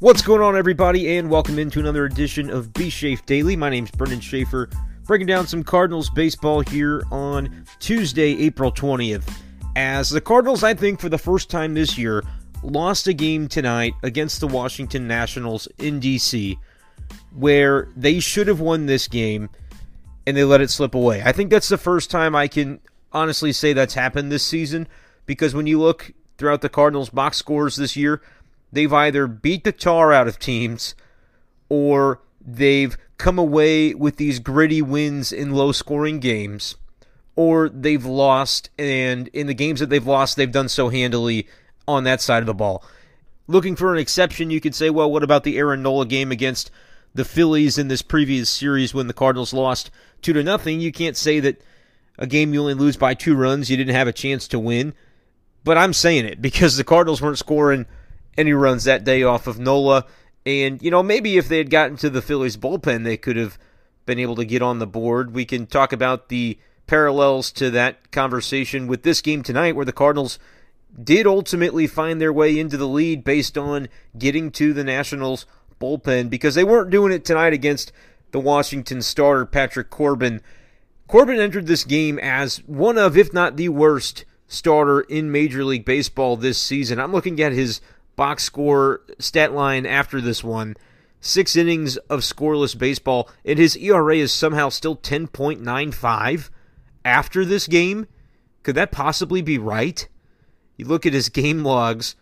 What's going on, everybody, and welcome into another edition of B Shafe Daily. My name's Brendan Schaefer, breaking down some Cardinals baseball here on Tuesday, April 20th. As the Cardinals, I think, for the first time this year, lost a game tonight against the Washington Nationals in D.C., where they should have won this game and they let it slip away. I think that's the first time I can honestly say that's happened this season because when you look throughout the Cardinals' box scores this year, they've either beat the tar out of teams or they've come away with these gritty wins in low scoring games or they've lost and in the games that they've lost they've done so handily on that side of the ball. Looking for an exception, you could say, well, what about the Aaron Nola game against the Phillies in this previous series when the Cardinals lost two to nothing? You can't say that a game you only lose by two runs, you didn't have a chance to win. But I'm saying it because the Cardinals weren't scoring any runs that day off of Nola. And, you know, maybe if they had gotten to the Phillies bullpen, they could have been able to get on the board. We can talk about the parallels to that conversation with this game tonight, where the Cardinals did ultimately find their way into the lead based on getting to the Nationals bullpen because they weren't doing it tonight against the Washington starter, Patrick Corbin. Corbin entered this game as one of, if not the worst, starter in Major League Baseball this season. I'm looking at his box score stat line after this one. Six innings of scoreless baseball, and his ERA is somehow still 10.95 after this game. Could that possibly be right? You look at his game logs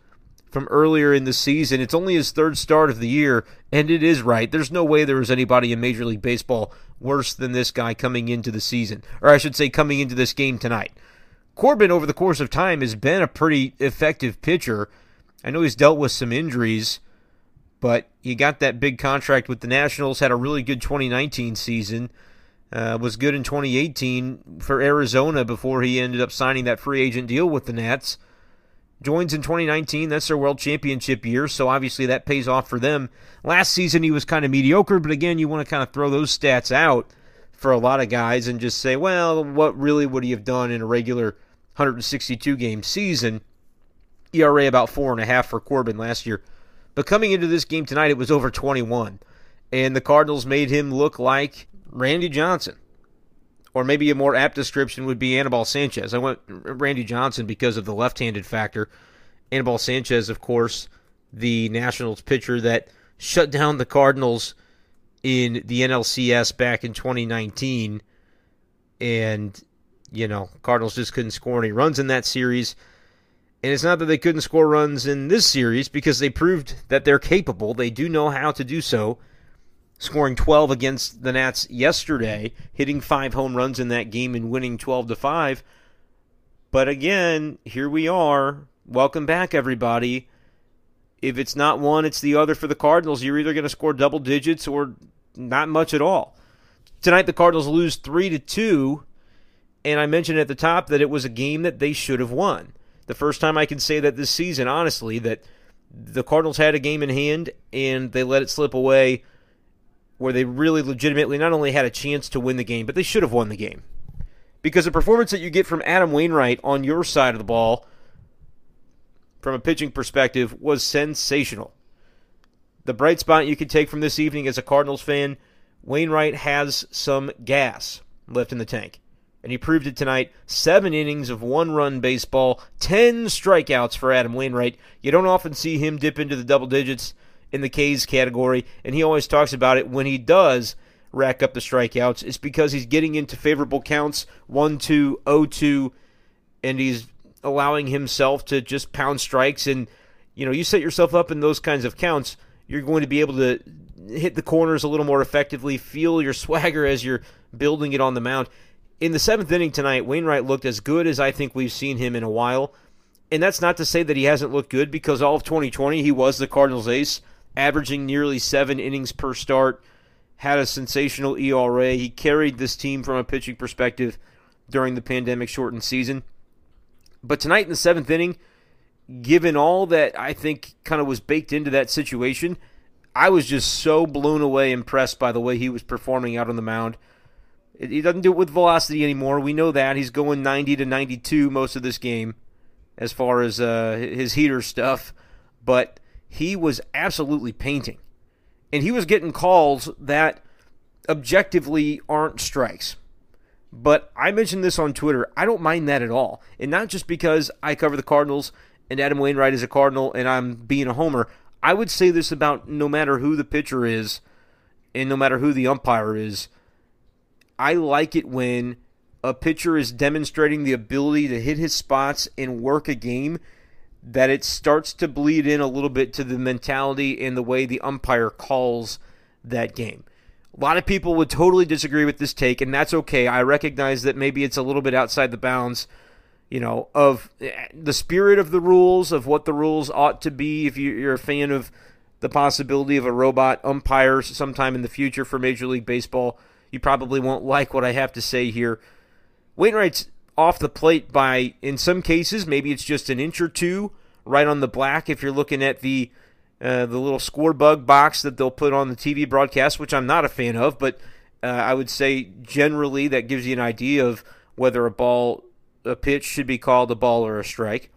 from earlier in the season, it's only his third start of the year, and it is right. There's no way there was anybody in Major League Baseball worse than this guy coming into the season, or I should say, coming into this game tonight. Corbin, over the course of time, has been a pretty effective pitcher. I know he's dealt with some injuries, but he got that big contract with the Nationals, had a really good 2019 season, uh, was good in 2018 for Arizona before he ended up signing that free agent deal with the Nats. Joins in 2019, that's their World Championship year, so obviously that pays off for them. Last season he was kind of mediocre, but again, you want to kind of throw those stats out for a lot of guys and just say, well, what really would he have done in a regular 162 game season? ERA about four and a half for Corbin last year. But coming into this game tonight, it was over 21. And the Cardinals made him look like Randy Johnson. Or maybe a more apt description would be Anibal Sanchez. I went Randy Johnson because of the left handed factor. Anibal Sanchez, of course, the Nationals pitcher that shut down the Cardinals in the NLCS back in 2019. And, you know, Cardinals just couldn't score any runs in that series. And it's not that they couldn't score runs in this series because they proved that they're capable. They do know how to do so. Scoring 12 against the Nats yesterday, hitting five home runs in that game and winning 12 to 5. But again, here we are. Welcome back, everybody. If it's not one, it's the other for the Cardinals. You're either going to score double digits or not much at all. Tonight, the Cardinals lose 3 to 2. And I mentioned at the top that it was a game that they should have won the first time I can say that this season, honestly, that the Cardinals had a game in hand and they let it slip away where they really legitimately not only had a chance to win the game, but they should have won the game. Because the performance that you get from Adam Wainwright on your side of the ball, from a pitching perspective, was sensational. The bright spot you can take from this evening as a Cardinals fan, Wainwright has some gas left in the tank and he proved it tonight. Seven innings of one run baseball, 10 strikeouts for Adam Wainwright. You don't often see him dip into the double digits in the K's category, and he always talks about it when he does rack up the strikeouts. It's because he's getting into favorable counts 1 2, 0 2, and he's allowing himself to just pound strikes. And, you know, you set yourself up in those kinds of counts, you're going to be able to hit the corners a little more effectively, feel your swagger as you're building it on the mound in the seventh inning tonight, Wainwright looked as good as I think we've seen him in a while. And that's not to say that he hasn't looked good because all of 2020 he was the Cardinals ace, averaging nearly seven innings per start, had a sensational ERA. He carried this team from a pitching perspective during the pandemic shortened season. But tonight in the seventh inning, given all that I think kind of was baked into that situation, I was just so blown away impressed by the way he was performing out on the mound. He doesn't do it with velocity anymore. We know that. He's going 90 to 92 most of this game as far as uh, his heater stuff. But he was absolutely painting. And he was getting calls that objectively aren't strikes. But I mentioned this on Twitter. I don't mind that at all. And not just because I cover the Cardinals and Adam Wainwright is a Cardinal and I'm being a homer. I would say this about no matter who the pitcher is and no matter who the umpire is. I like it when a pitcher is demonstrating the ability to hit his spots and work a game that it starts to bleed in a little bit to the mentality and the way the umpire calls that game. A lot of people would totally disagree with this take, and that's okay. I recognize that maybe it's a little bit outside the bounds, you know, of eh, the spirit of the rules, of what the rules ought to be. If you're a fan of the possibility of a robot umpire sometime in the future for Major League Baseball, you probably won't like what I have to say here. Wainwright's off the plate by, in some cases, maybe it's just an inch or two right on the black if you're looking at the uh, the little score bug box that they'll put on the TV broadcast, which I'm not a fan of, but uh, I would say generally that gives you an idea of whether a ball, a pitch should be called a ball or a strike.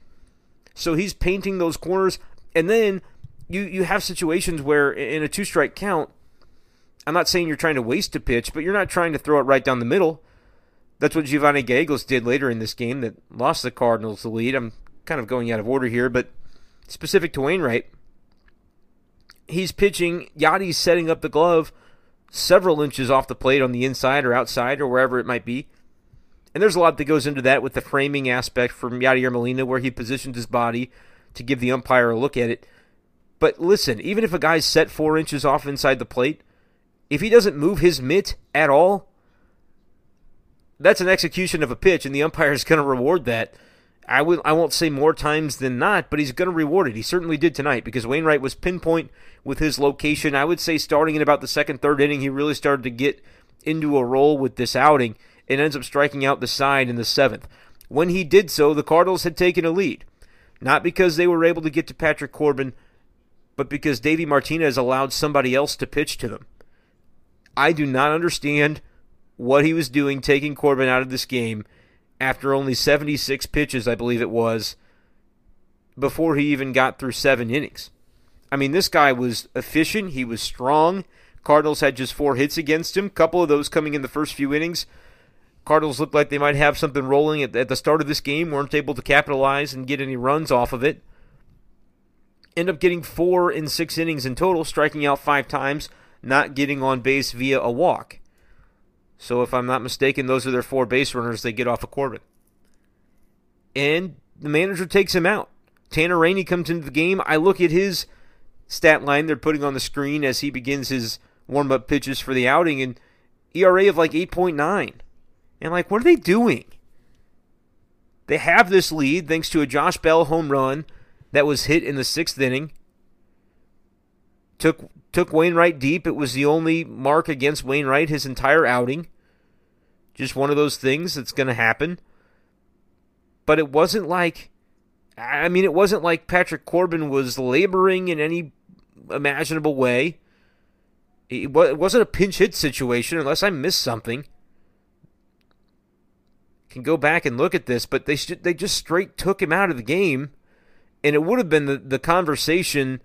So he's painting those corners, and then you you have situations where in a two strike count, I'm not saying you're trying to waste a pitch, but you're not trying to throw it right down the middle. That's what Giovanny Gallegos did later in this game that lost the Cardinals the lead. I'm kind of going out of order here, but specific to Wainwright, he's pitching. Yadi's setting up the glove several inches off the plate on the inside or outside or wherever it might be. And there's a lot that goes into that with the framing aspect from Yadier Molina, where he positions his body to give the umpire a look at it. But listen, even if a guy's set four inches off inside the plate, if he doesn't move his mitt at all, that's an execution of a pitch, and the umpire is going to reward that. I will I won't say more times than not, but he's going to reward it. He certainly did tonight because Wainwright was pinpoint with his location. I would say starting in about the second third inning, he really started to get into a roll with this outing and ends up striking out the side in the seventh. When he did so, the Cardinals had taken a lead, not because they were able to get to Patrick Corbin, but because Davey Martinez allowed somebody else to pitch to them. I do not understand what he was doing taking Corbin out of this game after only 76 pitches, I believe it was, before he even got through seven innings. I mean, this guy was efficient. He was strong. Cardinals had just four hits against him, couple of those coming in the first few innings. Cardinals looked like they might have something rolling at, at the start of this game, weren't able to capitalize and get any runs off of it. End up getting four in six innings in total, striking out five times, not getting on base via a walk. So if I'm not mistaken, those are their four base runners they get off of Corbin. And the manager takes him out. Tanner Rainey comes into the game. I look at his stat line they're putting on the screen as he begins his warm up pitches for the outing, and ERA of like 8.9. And like, what are they doing? They have this lead thanks to a Josh Bell home run that was hit in the sixth inning. Took took Wainwright deep. It was the only mark against Wainwright his entire outing. Just one of those things that's going to happen. But it wasn't like, I mean, it wasn't like Patrick Corbin was laboring in any imaginable way. It wasn't a pinch hit situation unless I missed something. Can go back and look at this, but they they just straight took him out of the game, and it would have been the, the conversation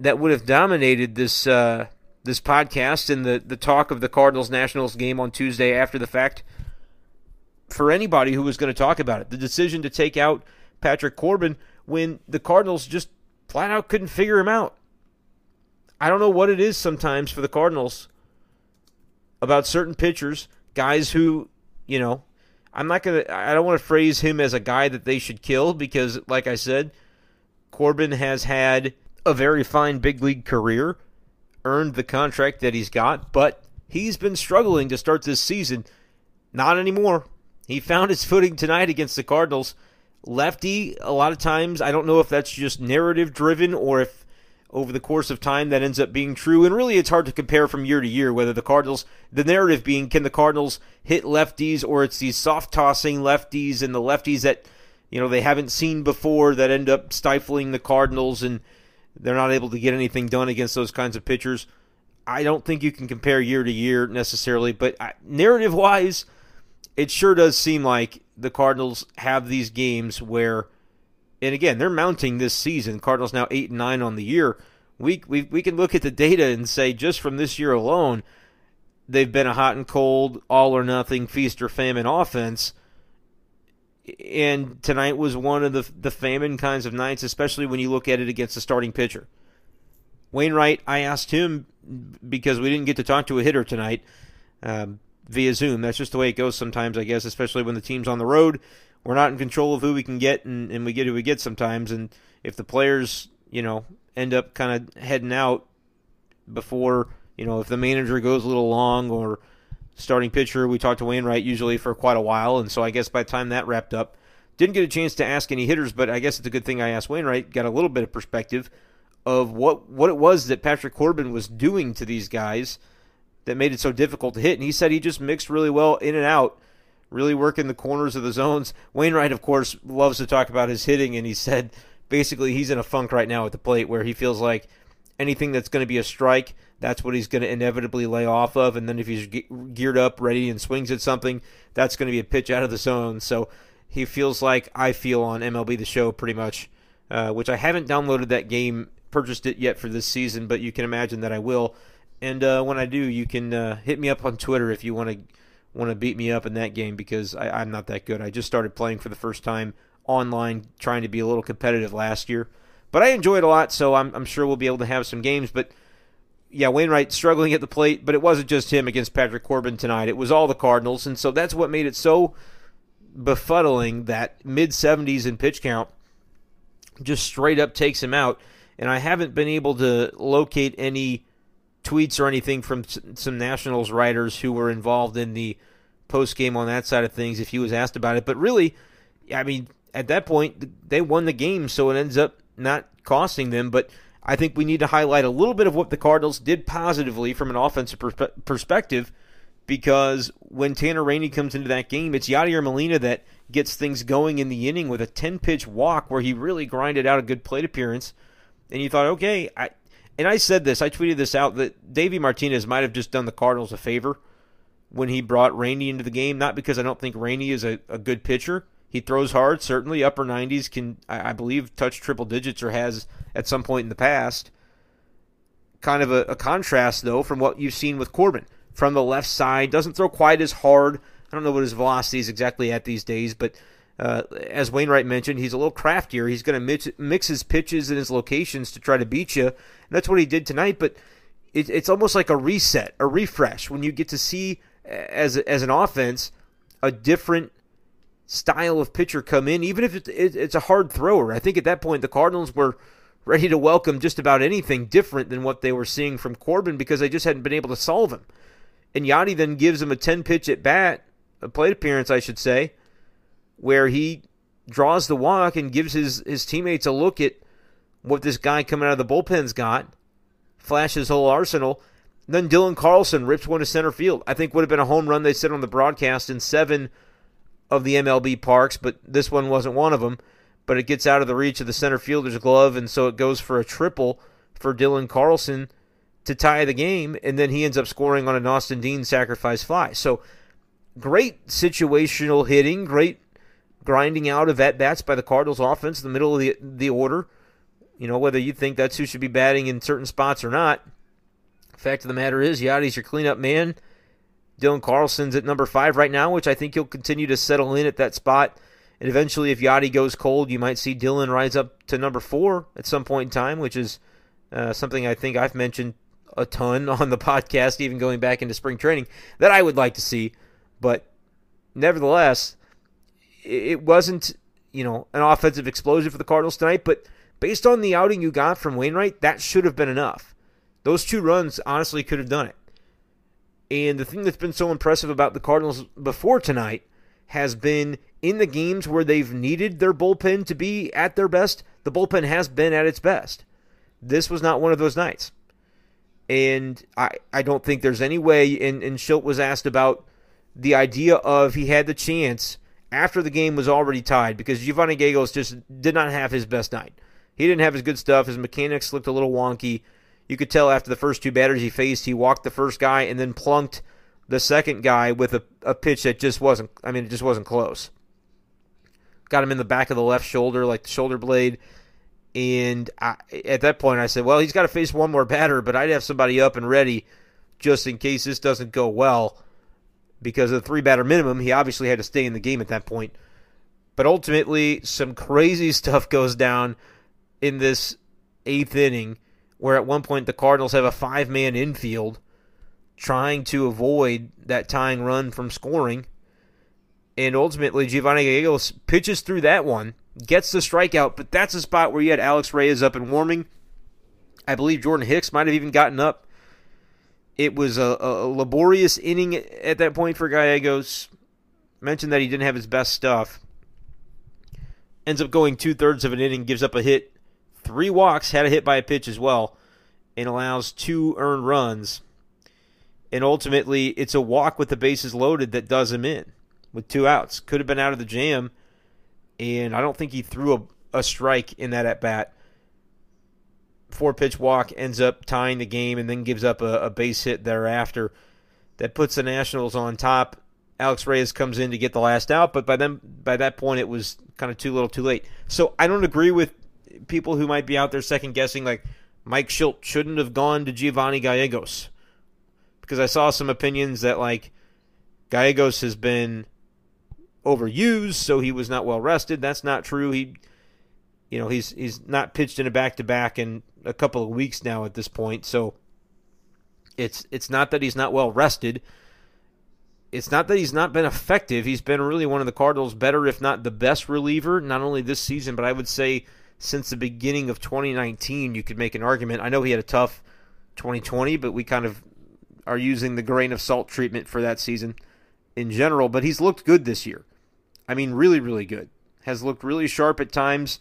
that would have dominated this uh, this podcast and the, the talk of the Cardinals Nationals game on Tuesday after the fact for anybody who was going to talk about it. The decision to take out Patrick Corbin when the Cardinals just flat out couldn't figure him out. I don't know what it is sometimes for the Cardinals about certain pitchers, guys who, you know, I'm not going to, I don't want to phrase him as a guy that they should kill because, like I said, Corbin has had a very fine big league career, earned the contract that he's got, but he's been struggling to start this season. Not anymore. He found his footing tonight against the Cardinals. Lefty, a lot of times, I don't know if that's just narrative driven or if over the course of time that ends up being true. And really, it's hard to compare from year to year whether the Cardinals, the narrative being, can the Cardinals hit lefties or it's these soft tossing lefties and the lefties that, you know, they haven't seen before that end up stifling the Cardinals and they're not able to get anything done against those kinds of pitchers. I don't think you can compare year to year necessarily, but narrative wise, it sure does seem like the Cardinals have these games where and again, they're mounting this season. Cardinals now eight and nine on the year. We we we can look at the data and say just from this year alone, they've been a hot and cold, all or nothing, feast or famine offense. And tonight was one of the the famine kinds of nights, especially when you look at it against the starting pitcher. Wainwright, I asked him because we didn't get to talk to a hitter tonight um, via Zoom. That's just the way it goes sometimes, I guess, especially when the team's on the road. We're not in control of who we can get, and, and we get who we get sometimes. And if the players, you know, end up kind of heading out before, you know, if the manager goes a little long or starting pitcher, we talked to Wainwright usually for quite a while. And so I guess by the time that wrapped up, didn't get a chance to ask any hitters, but I guess it's a good thing I asked Wainwright, got a little bit of perspective of what what it was that Patrick Corbin was doing to these guys that made it so difficult to hit. And he said he just mixed really well in and out, really working the corners of the zones. Wainwright, of course, loves to talk about his hitting, and he said basically he's in a funk right now at the plate where he feels like anything that's going to be a strike, that's what he's going to inevitably lay off of. And then if he's geared up, ready, and swings at something, that's going to be a pitch out of the zone. So he feels like I feel on MLB The Show pretty much, uh, which I haven't downloaded that game purchased it yet for this season, but you can imagine that I will. And uh, when I do, you can uh, hit me up on Twitter if you want to want to beat me up in that game because I, I'm not that good. I just started playing for the first time online, trying to be a little competitive last year. But I enjoyed it a lot, so I'm, I'm sure we'll be able to have some games. But yeah, Wainwright struggling at the plate, but it wasn't just him against Patrick Corbin tonight. It was all the Cardinals, and so that's what made it so befuddling that mid 70s in pitch count just straight up takes him out and I haven't been able to locate any tweets or anything from some Nationals writers who were involved in the post game on that side of things if he was asked about it. But really, I mean, at that point, they won the game, so it ends up not costing them. But I think we need to highlight a little bit of what the Cardinals did positively from an offensive perspe- perspective because when Tanner Rainey comes into that game, it's Yadier Molina that gets things going in the inning with a 10 pitch walk where he really grinded out a good plate appearance and you thought, okay, I, and I said this, I tweeted this out that Davey Martinez might have just done the Cardinals a favor when he brought Rainey into the game. Not because I don't think Rainey is a, a good pitcher. He throws hard, certainly upper 90s, can I, believe touch triple digits or has at some point in the past. Kind of a, a contrast though from what you've seen with Corbin from the left side. Doesn't throw quite as hard. I don't know what his velocity is exactly at these days, but uh, as Wainwright mentioned, he's a little craftier. He's going to mix, mix, his pitches and his locations to try to beat you. And that's what he did tonight. But it, it's almost like a reset, a refresh when you get to see as as an offense a different style of pitcher come in, even if it, it, it's a hard thrower. I think at that point the Cardinals were ready to welcome just about anything different than what they were seeing from Corbin because they just hadn't been able to solve him. And Yadi then gives him a 10 pitch at bat, a plate appearance, I should say where he draws the walk and gives his, his teammates a look at what this guy coming out of the bullpen's got, flashes his whole arsenal. Then Dylan Carlson rips one to center field. I think would have been a home run. They said on the broadcast in seven of the MLB parks, but this one wasn't one of them. But it gets out of the reach of the center fielder's glove, and so it goes for a triple for Dylan Carlson to tie the game, and then he ends up scoring on an Austin Dean sacrifice fly. So great situational hitting, great grinding out of at bats by the Cardinals offense in the middle of the the order. You know, whether you think that's who should be batting in certain spots or not. Fact of the matter is, Yadi's your cleanup man. Dylan Carlson's at number five right now, which I think he'll continue to settle in at that spot. And eventually, if Yadi goes cold, you might see Dylan rise up to number four at some point in time, which is uh, something I think I've mentioned a ton on the podcast, even going back into spring training, that I would like to see. But nevertheless, it wasn't, you know, an offensive explosion for the Cardinals tonight, but based on the outing you got from Wainwright, that should have been enough. Those two runs honestly could have done it. And the thing that's been so impressive about the Cardinals before tonight has been in the games where they've needed their bullpen to be at their best, the bullpen has been at its best. This was not one of those nights. And I, I don't think there's any way, and, and Shildt was asked about the idea of he had the chance after the game was already tied because Giovanny Gallegos just did not have his best night. He didn't have his good stuff. His mechanics looked a little wonky. You could tell after the first two batters he faced, he walked the first guy and then plunked the second guy with a, a pitch that just wasn't, I mean, it just wasn't close. got him in the back of the left shoulder, like the shoulder blade. And I, at that point, I said, well, he's got to face one more batter, but I'd have somebody up and ready just in case this doesn't go well. Because of the three batter minimum, he obviously had to stay in the game at that point. But ultimately, some crazy stuff goes down in this eighth inning, where at one point the Cardinals have a five man infield trying to avoid that tying run from scoring. And ultimately, Giovanny Gallegos pitches through that one, gets the strikeout, but that's a spot where you had Alex Reyes up and warming. I believe Jordan Hicks might have even gotten up. It was a, a laborious inning at that point for Gallegos. Mentioned that he didn't have his best stuff. Ends up going two thirds of an inning, gives up a hit, three walks, had a hit by a pitch as well, and allows two earned runs and ultimately it's a walk with the bases loaded that does him in with two outs. Could have been out of the jam, and I don't think he threw a, a strike in that at bat. Four pitch walk ends up tying the game and then gives up a, a base hit thereafter that puts the Nationals on top. Alex Reyes comes in to get the last out, but by then by that point it was kind of too little, too late. So I don't agree with people who might be out there second guessing like Mike Shildt shouldn't have gone to Giovanny Gallegos because I saw some opinions that like Gallegos has been overused, so he was not well rested. That's not true. He, you know, he's he's not pitched in a back to back in a couple of weeks now at this point. So it's it's not that he's not well rested. It's not that he's not been effective. He's been really one of the Cardinals' better, if not the best reliever, not only this season, but I would say since the beginning of 2019. You could make an argument. I know he had a tough 2020, but we kind of are using the grain of salt treatment for that season in general, but he's looked good this year. I mean, really, really good. Has looked really sharp at times,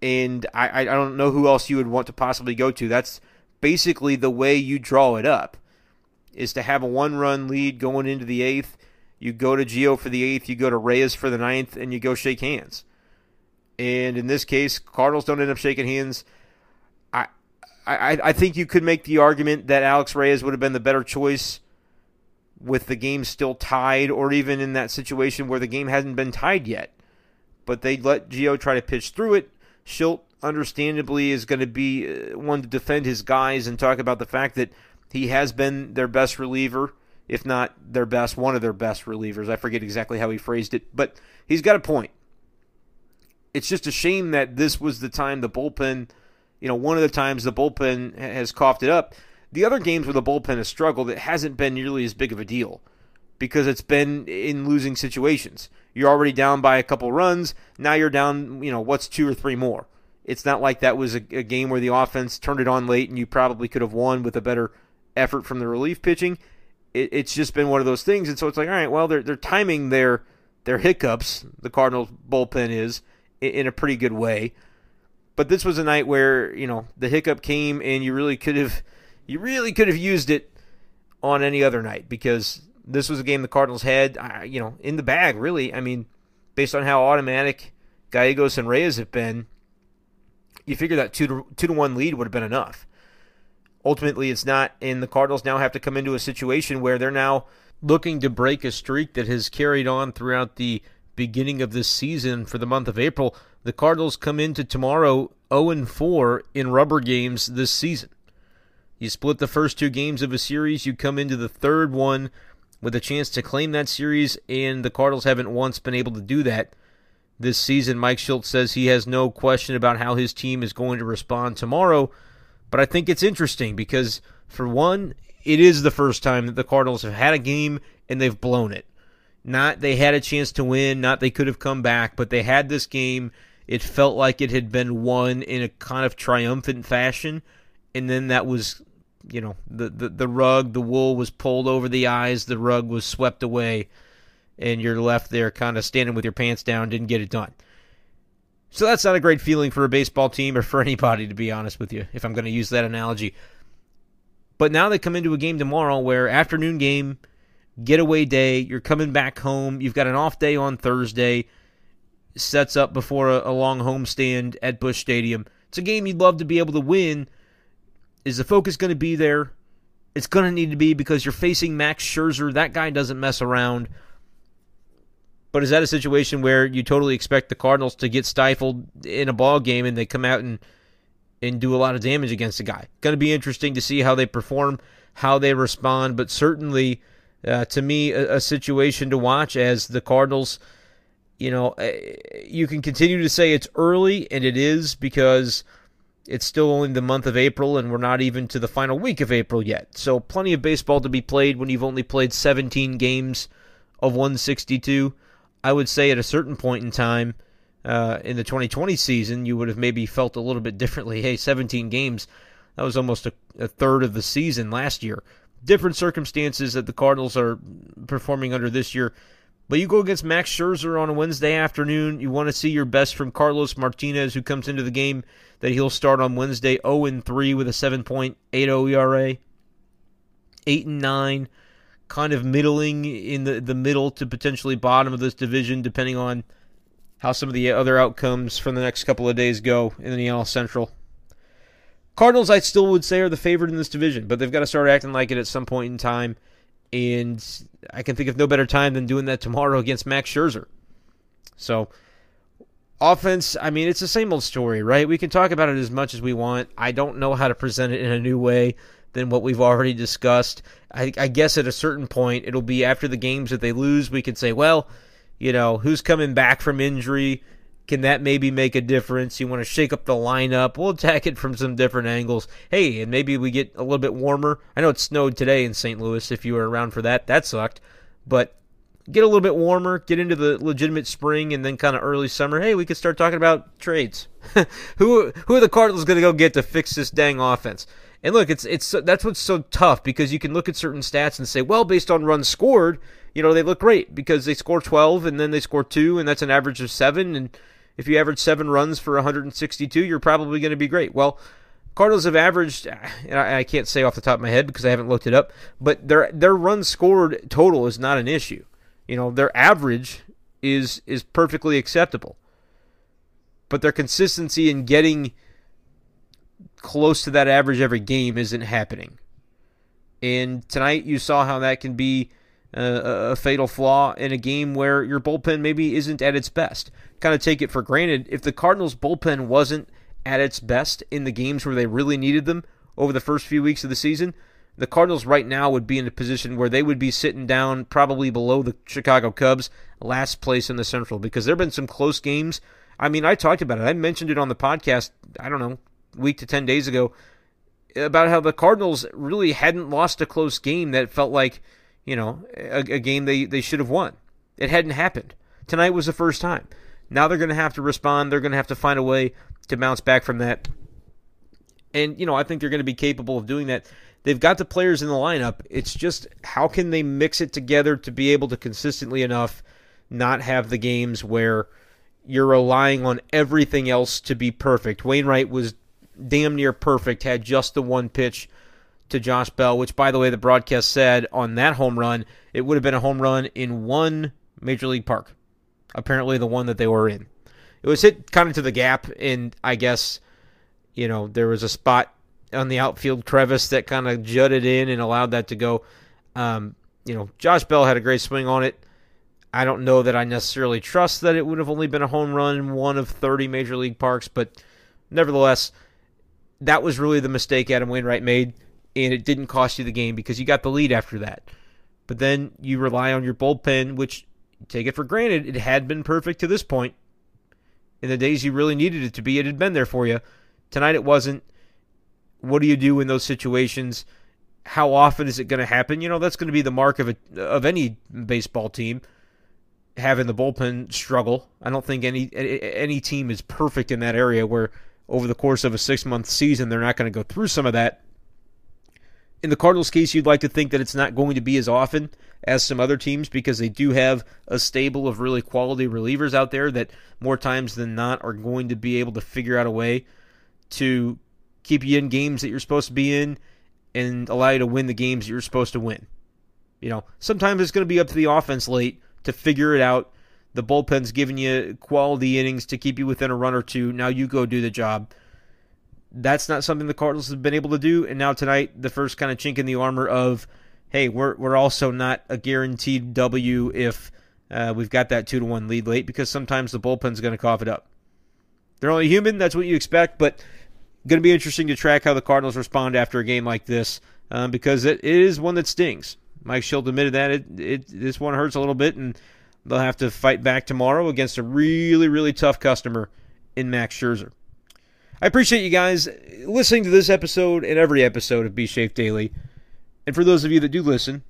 and I, I don't know who else you would want to possibly go to. That's basically the way you draw it up, is to have a one-run lead going into the eighth. You go to Geo for the eighth, you go to Reyes for the ninth, and you go shake hands. And in this case, Cardinals don't end up shaking hands. I, I I think you could make the argument that Alex Reyes would have been the better choice with the game still tied, or even in that situation where the game hasn't been tied yet. But they let Gio try to pitch through it. Shildt, understandably, is going to be uh, one to defend his guys and talk about the fact that he has been their best reliever, if not their best, one of their best relievers. I forget exactly how he phrased it, but he's got a point. It's just a shame that this was the time the bullpen – you know, one of the times the bullpen has coughed it up. The other games where the bullpen has struggled, it hasn't been nearly as big of a deal because it's been in losing situations. You're already down by a couple runs. Now you're down, you know, what's two or three more? It's not like that was a, a game where the offense turned it on late and you probably could have won with a better effort from the relief pitching. It, it's just been one of those things. And so it's like, all right, well, they're, they're timing their, their hiccups, the Cardinals bullpen is, in, a pretty good way. But this was a night where you know the hiccup came, and you really could have, you really could have used it on any other night because this was a game the Cardinals had, uh, you know, in the bag. Really, I mean, based on how automatic Gallegos and Reyes have been, you figure that two to two to one lead would have been enough. Ultimately, it's not, and the Cardinals now have to come into a situation where they're now looking to break a streak that has carried on throughout the beginning of this season for the month of April the Cardinals come into tomorrow 0 4 in rubber games this season. You split the first two games of a series, you come into the third one with a chance to claim that series, and the Cardinals haven't once been able to do that this season. Mike Shildt says he has no question about how his team is going to respond tomorrow, but I think it's interesting because, for one, it is the first time that the Cardinals have had a game and they've blown it. Not they had a chance to win, not they could have come back, but they had this game it felt like it had been won in a kind of triumphant fashion, and then that was, you know, the, the, the rug, the wool was pulled over the eyes, the rug was swept away, and you're left there kind of standing with your pants down, didn't get it done. So that's not a great feeling for a baseball team or for anybody, to be honest with you, if I'm going to use that analogy. But now they come into a game tomorrow where afternoon game, getaway day, you're coming back home, you've got an off day on Thursday sets up before a, a long homestand at Busch Stadium. It's a game you'd love to be able to win. Is the focus going to be there? It's going to need to be because you're facing Max Scherzer. That guy doesn't mess around. But is that a situation where you totally expect the Cardinals to get stifled in a ball game and they come out and and do a lot of damage against a guy? Going to be interesting to see how they perform, how they respond, but certainly uh, to me a, a situation to watch as the Cardinals you know, uh, you can continue to say it's early, and it is because it's still only the month of April, and we're not even to the final week of April yet. So, plenty of baseball to be played when you've only played 17 games of 162. I would say at a certain point in time uh, in the 2020 season, you would have maybe felt a little bit differently. Hey, 17 games, that was almost a, a third of the season last year. Different circumstances that the Cardinals are performing under this year but you go against Max Scherzer on a Wednesday afternoon. You want to see your best from Carlos Martinez, who comes into the game that he'll start on Wednesday 0 3 with a 7.80 ERA, 8 and 9, kind of middling in the, the middle to potentially bottom of this division, depending on how some of the other outcomes from the next couple of days go in the NL Central. Cardinals, I still would say, are the favorite in this division, but they've got to start acting like it at some point in time and I can think of no better time than doing that tomorrow against Max Scherzer. So, offense, I mean, it's the same old story, right? We can talk about it as much as we want. I don't know how to present it in a new way than what we've already discussed. I, I guess at a certain point, it'll be after the games that they lose, we can say, well, you know, who's coming back from injury? Can that maybe make a difference? You want to shake up the lineup. We'll attack it from some different angles. Hey, and maybe we get a little bit warmer. I know it snowed today in St. Louis if you were around for that. That sucked. But get a little bit warmer, get into the legitimate spring and then kind of early summer. Hey, we could start talking about trades. who who are the Cardinals going to go get to fix this dang offense? And look, it's it's that's what's so tough because you can look at certain stats and say, well, based on runs scored, you know, they look great because they score 12 and then they score 2 and that's an average of 7 and if you average 7 runs for 162, you're probably going to be great. Well, Cardinals have averaged, and I can't say off the top of my head because I haven't looked it up, but their their runs scored total is not an issue. You know, their average is is perfectly acceptable. But their consistency in getting close to that average every game isn't happening. And tonight you saw how that can be a, fatal flaw in a game where your bullpen maybe isn't at its best. Kind of take it for granted. If the Cardinals' bullpen wasn't at its best in the games where they really needed them over the first few weeks of the season, the Cardinals right now would be in a position where they would be sitting down probably below the Chicago Cubs, last place in the Central, because there have been some close games. I mean, I talked about it. I mentioned it on the podcast, I don't know, week to 10 days ago, about how the Cardinals really hadn't lost a close game that felt like, you know, a, a game they, they should have won. It hadn't happened. Tonight was the first time. Now they're going to have to respond. They're going to have to find a way to bounce back from that. And, you know, I think they're going to be capable of doing that. They've got the players in the lineup. It's just how can they mix it together to be able to consistently enough not have the games where you're relying on everything else to be perfect. Wainwright was damn near perfect, had just the one pitch to Josh Bell, which, by the way, the broadcast said on that home run, it would have been a home run in one Major League Park. Apparently, the one that they were in. It was hit kind of to the gap, and I guess, you know, there was a spot on the outfield crevice that kind of jutted in and allowed that to go. Um, you know, Josh Bell had a great swing on it. I don't know that I necessarily trust that it would have only been a home run in one of 30 major league parks, but nevertheless, that was really the mistake Adam Wainwright made, and it didn't cost you the game because you got the lead after that. But then you rely on your bullpen, which take it for granted it had been perfect to this point. In the days you really needed it to be, it had been there for you. Tonight it wasn't. What do you do in those situations? How often is it going to happen? You know, that's going to be the mark of a, of any baseball team having the bullpen struggle. I don't think any any team is perfect in that area where over the course of a 6-month season they're not going to go through some of that. In the Cardinals case, you'd like to think that it's not going to be as often as some other teams because they do have a stable of really quality relievers out there that more times than not are going to be able to figure out a way to keep you in games that you're supposed to be in and allow you to win the games that you're supposed to win. You know, sometimes it's going to be up to the offense late to figure it out. The bullpen's giving you quality innings to keep you within a run or two. Now you go do the job. That's not something the Cardinals have been able to do. And now tonight, the first kind of chink in the armor of, hey, we're we're also not a guaranteed W if uh, we've got that two to one lead late because sometimes the bullpen's going to cough it up. They're only human. That's what you expect, but going to be interesting to track how the Cardinals respond after a game like this um, because it, it is one that stings. Mike Shildt admitted that it, it this one hurts a little bit, and they'll have to fight back tomorrow against a really really tough customer in Max Scherzer. I appreciate you guys listening to this episode and every episode of B Shafe Daily. And for those of you that do listen,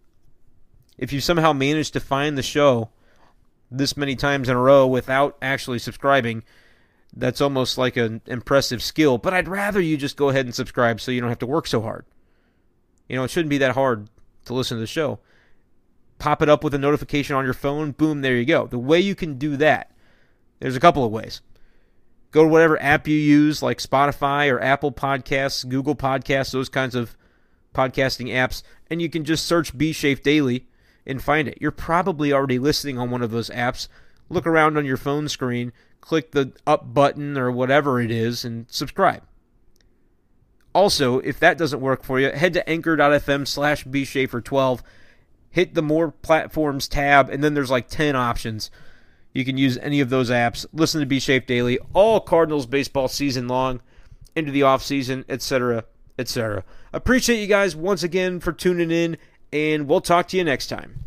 if you somehow managed to find the show this many times in a row without actually subscribing, that's almost like an impressive skill. But I'd rather you just go ahead and subscribe so you don't have to work so hard. You know, it shouldn't be that hard to listen to the show. Pop it up with a notification on your phone. Boom, there you go. The way you can do that, there's a couple of ways. Go to whatever app you use, like Spotify or Apple Podcasts, Google Podcasts, those kinds of podcasting apps, and you can just search B Shafe Daily and find it. You're probably already listening on one of those apps. Look around on your phone screen, click the up button or whatever it is, and subscribe. Also, if that doesn't work for you, head to anchor.fm slash bshafer12, hit the more platforms tab, and then there's like 10 options. You can use any of those apps. Listen to B Shafe Daily, all Cardinals baseball season long, into the off season, etc., etc. Appreciate you guys once again for tuning in and we'll talk to you next time.